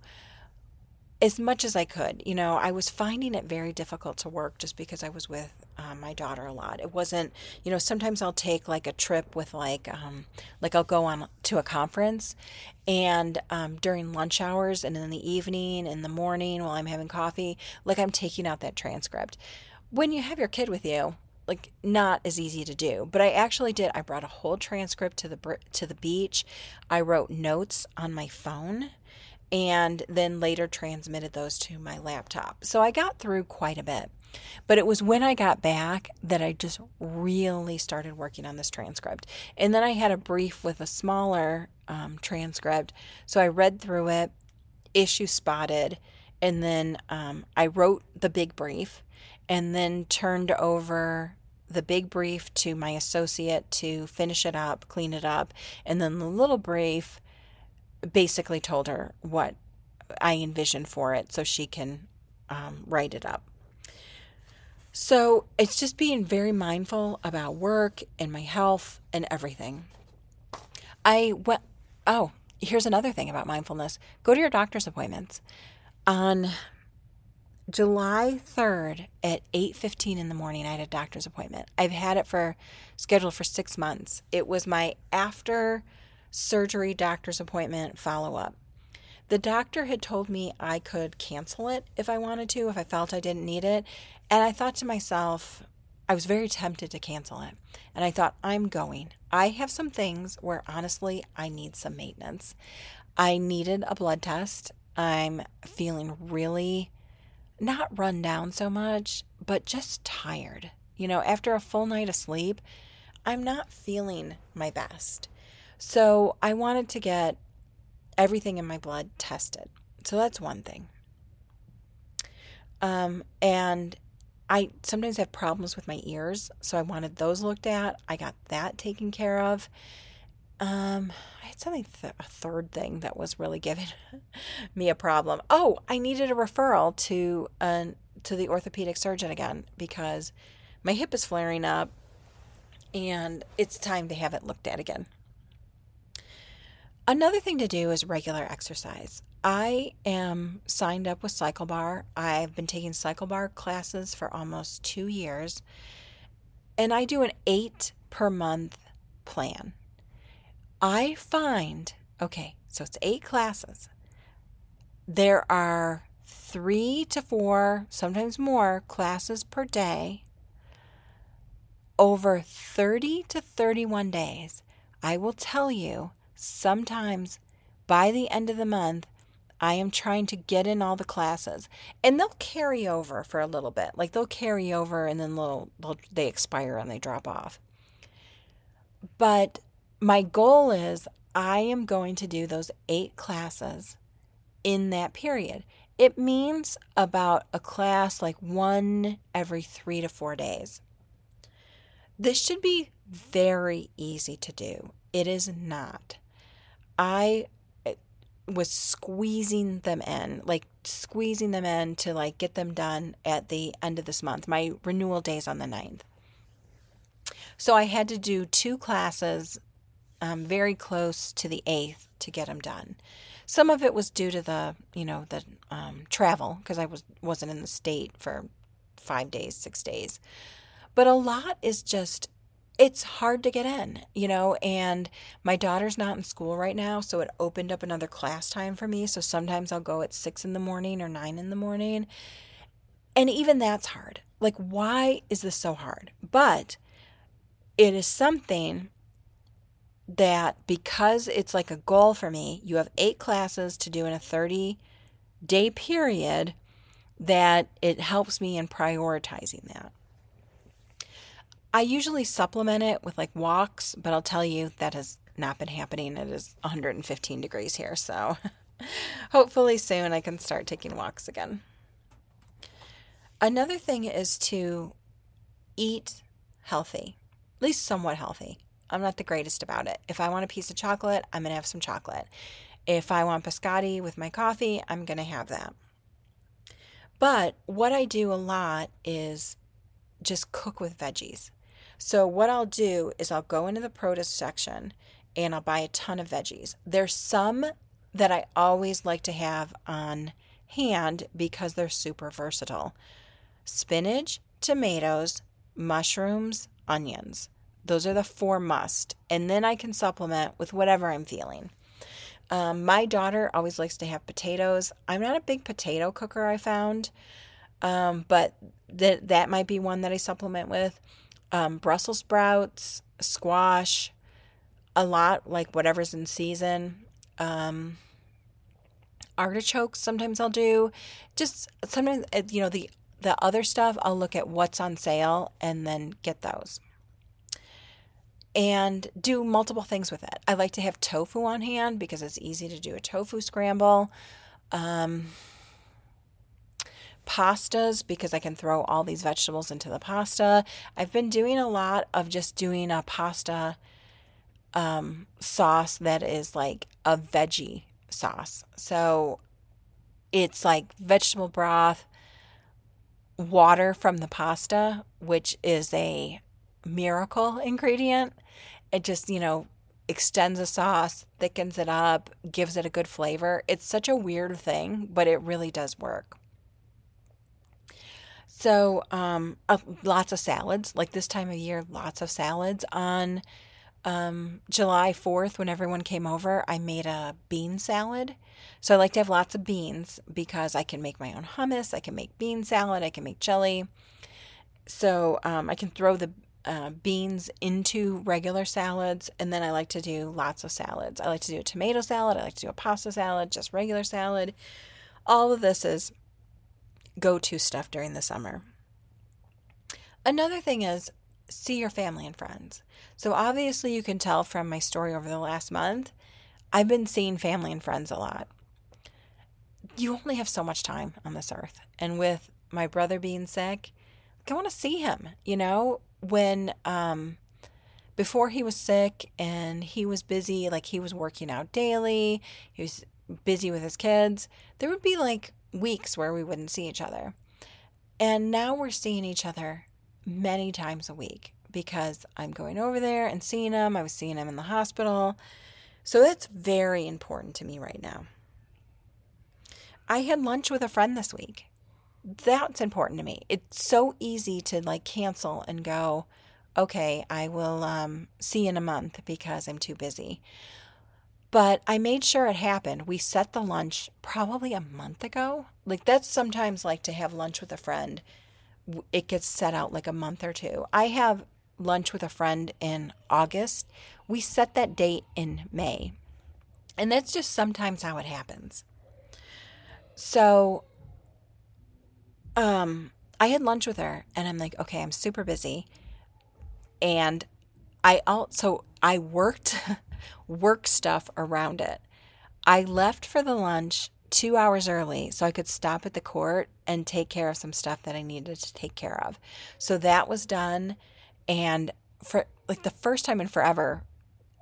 as much as I could. You know, I was finding it very difficult to work just because I was with um, my daughter a lot. It wasn't, you know, sometimes I'll take like a trip with like, um, like I'll go on to a conference and um, during lunch hours and in the evening, in the morning while I'm having coffee, like I'm taking out that transcript. When you have your kid with you, like not as easy to do but i actually did i brought a whole transcript to the to the beach i wrote notes on my phone and then later transmitted those to my laptop. So i got through quite a bit. But it was when i got back that i just really started working on this transcript. And then i had a brief with a smaller um, transcript. So i read through it issue spotted and then um, i wrote the big brief and then turned over the big brief to my associate to finish it up, clean it up, and then the little brief basically told her what I envisioned for it so she can um, write it up. So it's just being very mindful about work and my health and everything. I went, oh, here's another thing about mindfulness go to your doctor's appointments. On July 3rd at 8:15 in the morning I had a doctor's appointment. I've had it for scheduled for 6 months. It was my after surgery doctor's appointment follow-up. The doctor had told me I could cancel it if I wanted to, if I felt I didn't need it, and I thought to myself, I was very tempted to cancel it. And I thought, I'm going. I have some things where honestly I need some maintenance. I needed a blood test. I'm feeling really not run down so much, but just tired. You know, after a full night of sleep, I'm not feeling my best. So I wanted to get everything in my blood tested. So that's one thing. Um, and I sometimes have problems with my ears, so I wanted those looked at. I got that taken care of. Um, I had something, th- a third thing that was really giving me a problem. Oh, I needed a referral to an to the orthopedic surgeon again because my hip is flaring up and it's time to have it looked at again. Another thing to do is regular exercise. I am signed up with CycleBar. I've been taking CycleBar classes for almost two years, and I do an eight per month plan. I find, okay, so it's eight classes. There are three to four, sometimes more classes per day. Over 30 to 31 days, I will tell you sometimes by the end of the month, I am trying to get in all the classes, and they'll carry over for a little bit. Like they'll carry over, and then they'll, they'll they expire and they drop off. But my goal is I am going to do those eight classes in that period. It means about a class like one every three to four days. This should be very easy to do. It is not. I eh, was squeezing them in, like squeezing them in to like get them done at the end of this month. My renewal day is on the 9th. So I had to do two classes um, very close to the 8th to get them done. Some of it was due to the, you know, the um, travel because I was wasn't in the state for five days, six days. But a lot is just it's hard to get in, you know, and my daughter's not in school right now, so it opened up another class time for me. So sometimes I'll go at six in the morning or nine in the morning. And even that's hard. Like, why is this so hard? But it is something that because it's like a goal for me, you have eight classes to do in a 30 day period, that it helps me in prioritizing that. I usually supplement it with like walks, but I'll tell you that has not been happening. It is 115 degrees here, so hopefully soon I can start taking walks again. Another thing is to eat healthy, at least somewhat healthy. I'm not the greatest about it. If I want a piece of chocolate, I'm going to have some chocolate. If I want biscotti with my coffee, I'm going to have that. But what I do a lot is just cook with veggies. So what I'll do is I'll go into the produce section and I'll buy a ton of veggies. There's some that I always like to have on hand because they're super versatile. Spinach, tomatoes, mushrooms, onions. Those are the four must. And then I can supplement with whatever I'm feeling. Um, my daughter always likes to have potatoes. I'm not a big potato cooker, I found, um, but that that might be one that I supplement with um, Brussels sprouts, squash, a lot like whatever's in season. Um, artichokes sometimes I'll do. Just sometimes uh, you know the the other stuff I'll look at what's on sale and then get those. And do multiple things with it. I like to have tofu on hand because it's easy to do a tofu scramble. Um, pastas because I can throw all these vegetables into the pasta. I've been doing a lot of just doing a pasta um, sauce that is like a veggie sauce. So it's like vegetable broth, water from the pasta, which is a miracle ingredient. It just, you know, extends the sauce, thickens it up, gives it a good flavor. It's such a weird thing, but it really does work. So, um, uh, lots of salads. Like this time of year, lots of salads. On um, July 4th, when everyone came over, I made a bean salad. So, I like to have lots of beans because I can make my own hummus, I can make bean salad, I can make jelly. So, um, I can throw the uh, beans into regular salads, and then I like to do lots of salads. I like to do a tomato salad, I like to do a pasta salad, just regular salad. All of this is go to stuff during the summer. Another thing is see your family and friends. So, obviously, you can tell from my story over the last month, I've been seeing family and friends a lot. You only have so much time on this earth. And with my brother being sick, I want to see him. You know, when um, before he was sick and he was busy, like he was working out daily, he was busy with his kids, there would be like weeks where we wouldn't see each other. And now we're seeing each other many times a week because I'm going over there and seeing him. I was seeing him in the hospital. So that's very important to me right now. I had lunch with a friend this week. That's important to me. It's so easy to like cancel and go, okay, I will um, see in a month because I'm too busy. But I made sure it happened. We set the lunch probably a month ago. Like, that's sometimes like to have lunch with a friend, it gets set out like a month or two. I have lunch with a friend in August. We set that date in May. And that's just sometimes how it happens. So, um, I had lunch with her and I'm like, okay, I'm super busy and I also I worked work stuff around it. I left for the lunch 2 hours early so I could stop at the court and take care of some stuff that I needed to take care of. So that was done and for like the first time in forever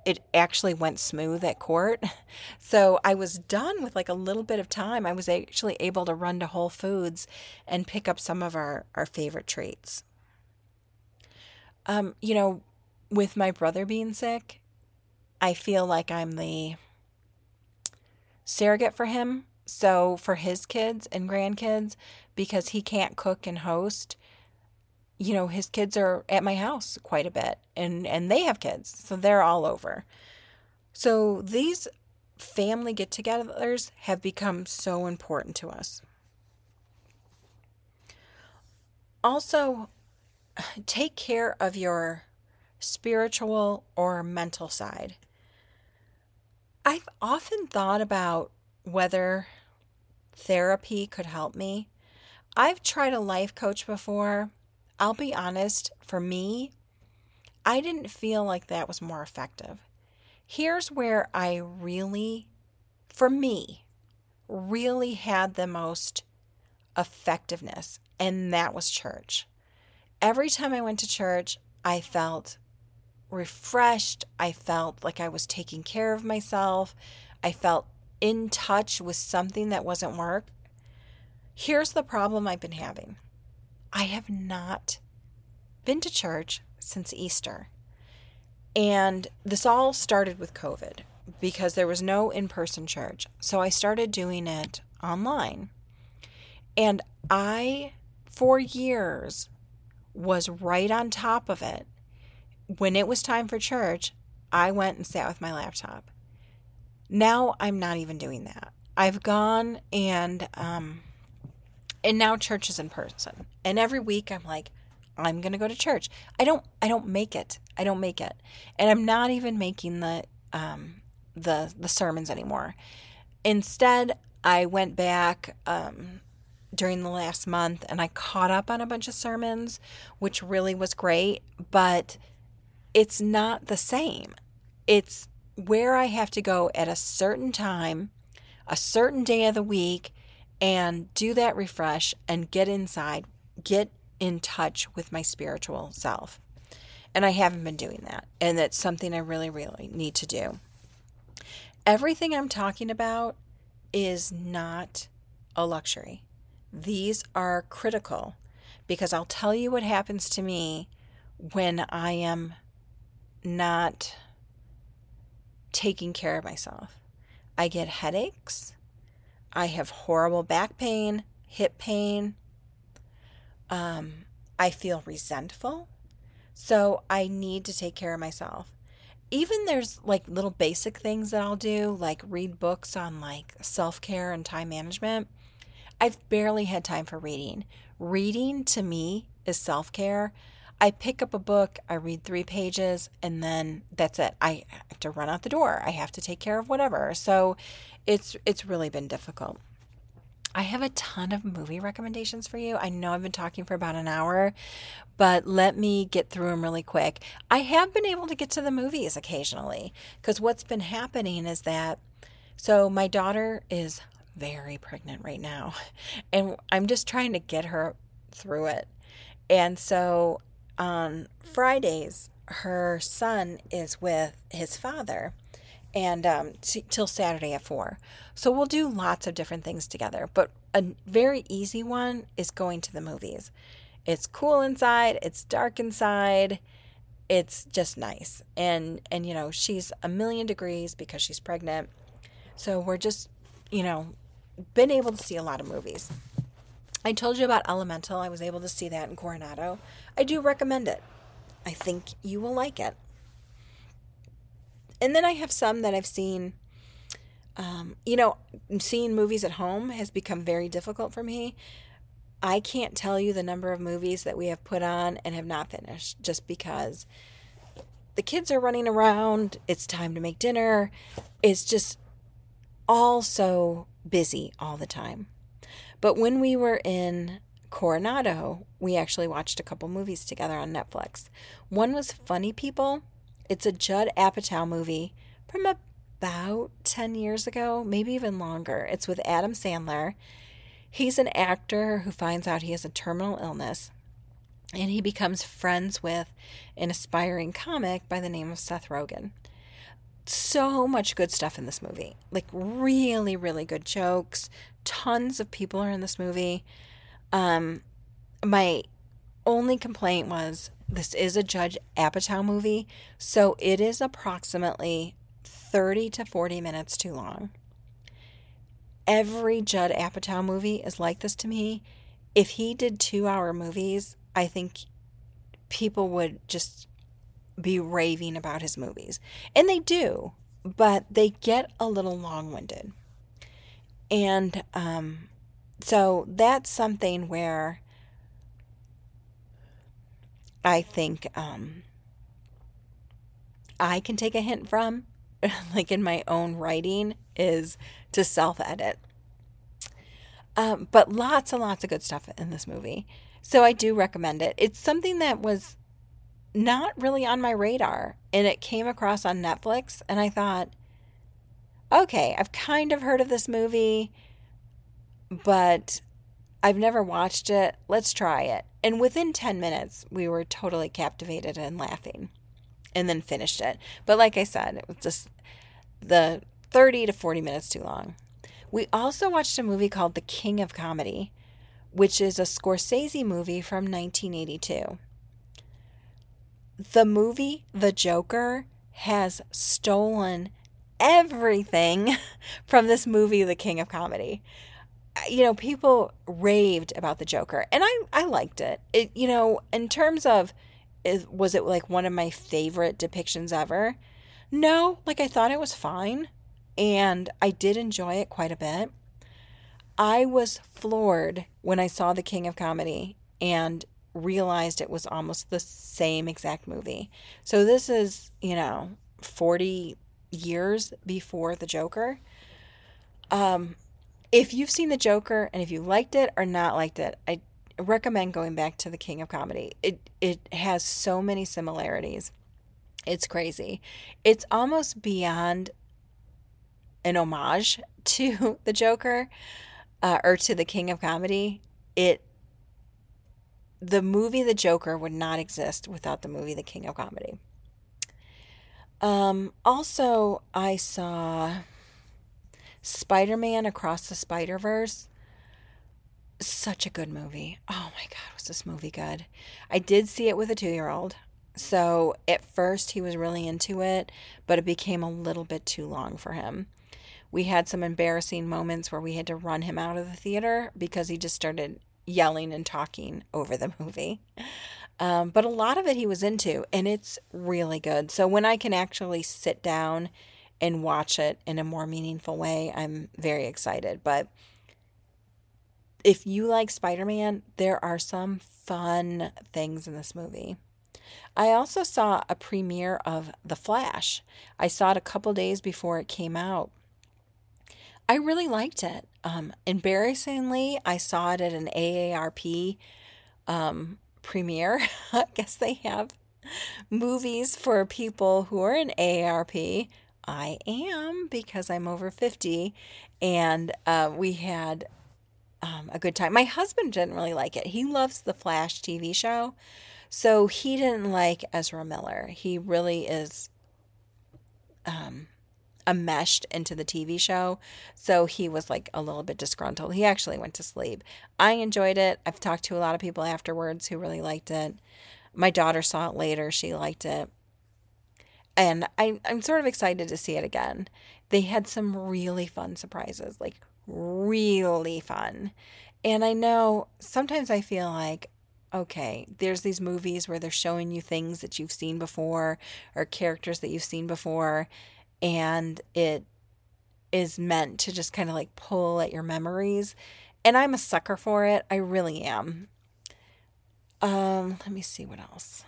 it actually went smooth at court. So I was done with like a little bit of time. I was actually able to run to Whole Foods and pick up some of our, our favorite treats. Um, you know, with my brother being sick, I feel like I'm the surrogate for him. So for his kids and grandkids, because he can't cook and host, you know, his kids are at my house quite a bit and and they have kids. So they're all over. So these family get-togethers have become so important to us. Also, take care of your spiritual or mental side. I've often thought about whether therapy could help me. I've tried a life coach before. I'll be honest, for me, I didn't feel like that was more effective. Here's where I really, for me, really had the most effectiveness, and that was church every time I went to church, I felt refreshed. I felt like I was taking care of myself. I felt in touch with something that wasn't work. Here's the problem I've been having I have not been to church since Easter. And this all started with COVID because there was no in person church. So I started doing it online. And I, for years, was right on top of it. When it was time for church, I went and sat with my laptop. Now I'm not even doing that. I've gone and um and now church is in person. And every week I'm like I'm to go to church. I don't I don't make it. I don't make it. And I'm not even making the um the the sermons anymore. Instead, I went back um during the last month and I caught up on a bunch of sermons, which really was great, but it's not the same. It's where I have to go at a certain time, a certain day of the week, and do that refresh and get inside, get in touch with my spiritual self. And I haven't been doing that. And that's something I really, really need to do. Everything I'm talking about is not a luxury. These are critical because I'll tell you what happens to me when I am not taking care of myself. I get headaches. I have horrible back pain, hip pain. Um, I feel resentful. So I need to take care of myself. Even there's like little basic things that I'll do, like read books on like self care and time management. I've barely had time for reading. Reading to me is self care. I pick up a book, I read three pages, and then that's it. I have to run out the door. I have to take care of whatever. So it's it's really been difficult. I have a ton of movie recommendations for you. I know I've been talking for about an hour, but let me get through them really quick. I have been able to get to the movies occasionally because what's been happening is that so my daughter is very pregnant right now. And I'm just trying to get her through it. And so on Fridays, her son is with his father and um, t- till Saturday at four. So we'll do lots of different things together. But a very easy one is going to the movies. It's cool inside. It's dark inside. It's just nice. And and you know she's a million degrees because she's pregnant. So we're just you know been able to see a lot of movies. I told you about Elemental. I was able to see that in Coronado. I do recommend it. I think you will like it. And then I have some that I've seen. Um, you know, seeing movies at home has become very difficult for me. I can't tell you the number of movies that we have put on and have not finished just because the kids are running around. It's time to make dinner. It's just all so busy all the time. But when we were in Coronado, we actually watched a couple movies together on Netflix. One was Funny People. It's a Judd Apatow movie from about 10 years ago, maybe even longer. It's with Adam Sandler. He's an actor who finds out he has a terminal illness and he becomes friends with an aspiring comic by the name of Seth Rogen. So much good stuff in this movie. Like, really, really good jokes. Tons of people are in this movie. Um, my only complaint was this is a Judd Apatow movie, so it is approximately 30 to 40 minutes too long. Every Judd Apatow movie is like this to me. If he did two hour movies, I think people would just be raving about his movies. And they do, but they get a little long winded. And um, so that's something where I think um, I can take a hint from, like in my own writing, is to self edit. Um, but lots and lots of good stuff in this movie. So I do recommend it. It's something that was not really on my radar and it came across on Netflix and I thought, okay, I've kind of heard of this movie, but I've never watched it. Let's try it. And within 10 minutes, we were totally captivated and laughing and then finished it. But like I said, it was just the 30 to 40 minutes too long. We also watched a movie called The King of Comedy, which is a Scorsese movie from 1982. The movie The Joker has stolen everything from this movie, The King of Comedy uh, you know, people raved about the Joker, and I I liked it. It you know, in terms of, is, was it like one of my favorite depictions ever? No, like I thought it was fine, and I did enjoy it quite a bit. I was floored when I saw The King of Comedy and realized it was almost the same exact movie. So this is, you know, 40 years before The Joker. Um, if you've seen The Joker and if you liked it or not liked it, I recommend going back to The King of Comedy. It it has so many similarities. It's crazy. It's almost beyond an homage to The Joker uh, or to The King of Comedy. It the movie The Joker would not exist without the movie The King of Comedy. Um, also, I saw Spider Man Across the Spider Verse. Such a good movie. Oh my God, was this movie good? I did see it with a two year old. So at first he was really into it, but it became a little bit too long for him. We had some embarrassing moments where we had to run him out of the theater because he just started yelling and talking over the movie. Um, but a lot of it he was into, and it's really good. So when I can actually sit down and watch it in a more meaningful way, I'm very excited. But if you like Spider Man, there are some fun things in this movie. I also saw a premiere of The Flash. I saw it a couple days before it came out. I really liked it. Um, embarrassingly, I saw it at an AARP um, premiere. I guess they have movies for people who are in AARP I am because I'm over 50. And uh, we had um, a good time. My husband didn't really like it. He loves the Flash TV show. So he didn't like Ezra Miller. He really is um, enmeshed into the TV show. So he was like a little bit disgruntled. He actually went to sleep. I enjoyed it. I've talked to a lot of people afterwards who really liked it. My daughter saw it later. She liked it. And I, I'm sort of excited to see it again. They had some really fun surprises, like really fun. And I know sometimes I feel like, okay, there's these movies where they're showing you things that you've seen before or characters that you've seen before, and it is meant to just kind of like pull at your memories. And I'm a sucker for it. I really am. Um, let me see what else.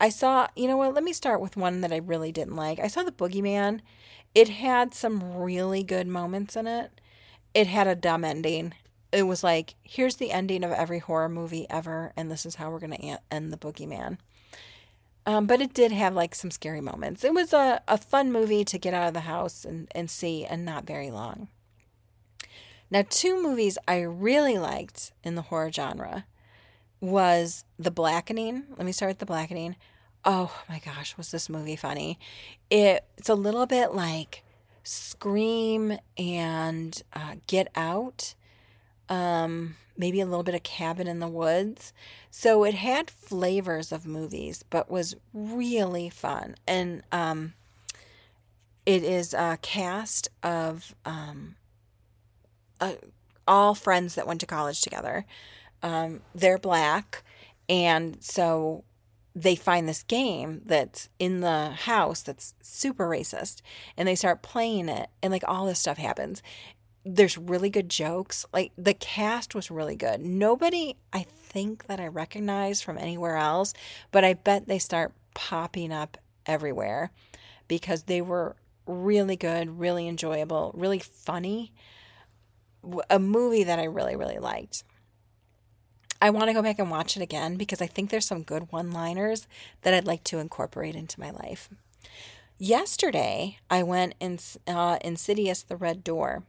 I saw, you know what, let me start with one that I really didn't like. I saw The Boogeyman. It had some really good moments in it. It had a dumb ending. It was like, here's the ending of every horror movie ever, and this is how we're going to end The Boogeyman. Um, but it did have like some scary moments. It was a, a fun movie to get out of the house and, and see, and not very long. Now, two movies I really liked in the horror genre was The Blackening. Let me start with The Blackening. Oh my gosh, was this movie funny? It, it's a little bit like Scream and uh, Get Out. Um, maybe a little bit of Cabin in the Woods. So it had flavors of movies, but was really fun. And um, it is a cast of um, all friends that went to college together. Um, they're black, and so they find this game that's in the house that's super racist, and they start playing it, and like all this stuff happens there's really good jokes. Like the cast was really good. Nobody I think that I recognize from anywhere else, but I bet they start popping up everywhere because they were really good, really enjoyable, really funny. A movie that I really, really liked. I want to go back and watch it again because I think there's some good one liners that I'd like to incorporate into my life. Yesterday, I went in uh, Insidious The Red Door.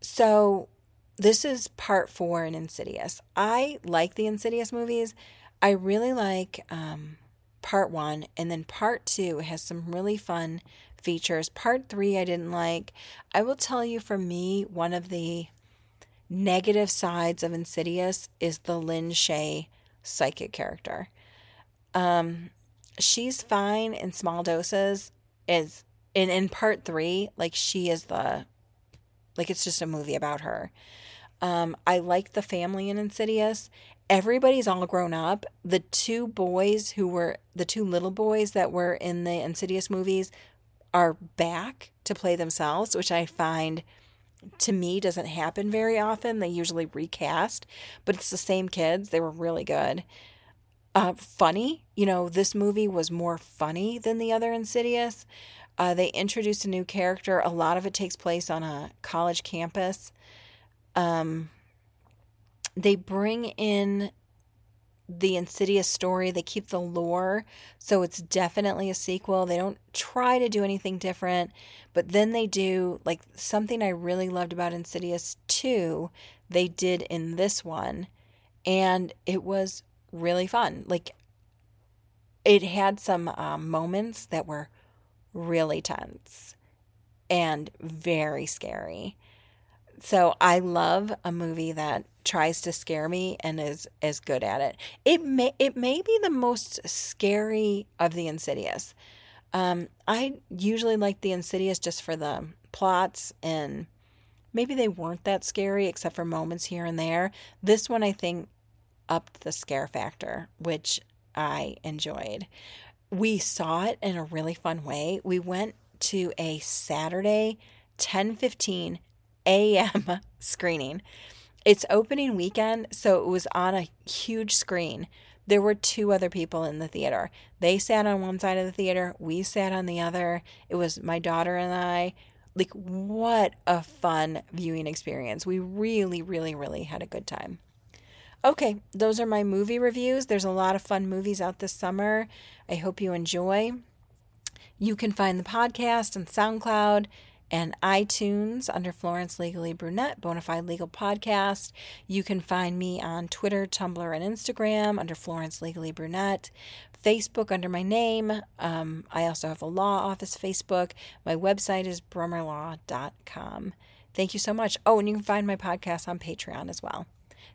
So, this is part four in Insidious. I like the Insidious movies. I really like um, part one, and then part two has some really fun features. Part three, I didn't like. I will tell you, for me, one of the negative sides of Insidious is the Lin Shaye psychic character. Um, she's fine in small doses. Is in in part three, like she is the like it's just a movie about her. Um, I like the family in Insidious. Everybody's all grown up. The two boys who were the two little boys that were in the Insidious movies are back to play themselves, which I find to me doesn't happen very often. They usually recast, but it's the same kids. They were really good. Uh, funny, you know, this movie was more funny than the other Insidious. Uh, they introduced a new character. A lot of it takes place on a college campus. Um, they bring in the insidious story they keep the lore so it's definitely a sequel they don't try to do anything different but then they do like something i really loved about insidious 2 they did in this one and it was really fun like it had some um, moments that were really tense and very scary. So I love a movie that tries to scare me and is is good at it. It may it may be the most scary of the Insidious. Um, I usually like the Insidious just for the plots and maybe they weren't that scary except for moments here and there. This one I think upped the scare factor, which I enjoyed we saw it in a really fun way. We went to a Saturday 10:15 a.m. screening. It's opening weekend, so it was on a huge screen. There were two other people in the theater. They sat on one side of the theater, we sat on the other. It was my daughter and I. Like what a fun viewing experience. We really really really had a good time. Okay, those are my movie reviews. There's a lot of fun movies out this summer. I hope you enjoy. You can find the podcast on SoundCloud and iTunes under Florence Legally Brunette, Bonafide Legal Podcast. You can find me on Twitter, Tumblr, and Instagram under Florence Legally Brunette. Facebook under my name. Um, I also have a law office Facebook. My website is brummerlaw.com. Thank you so much. Oh, and you can find my podcast on Patreon as well.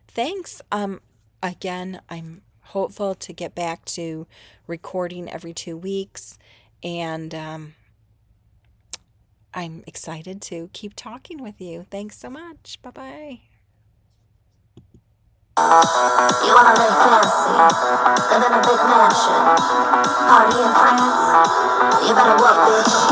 Thanks. Um, again, I'm hopeful to get back to recording every two weeks, and um, I'm excited to keep talking with you. Thanks so much. Bye bye.
You wanna live fancy, live in a big mansion, party in France? You better work, bitch.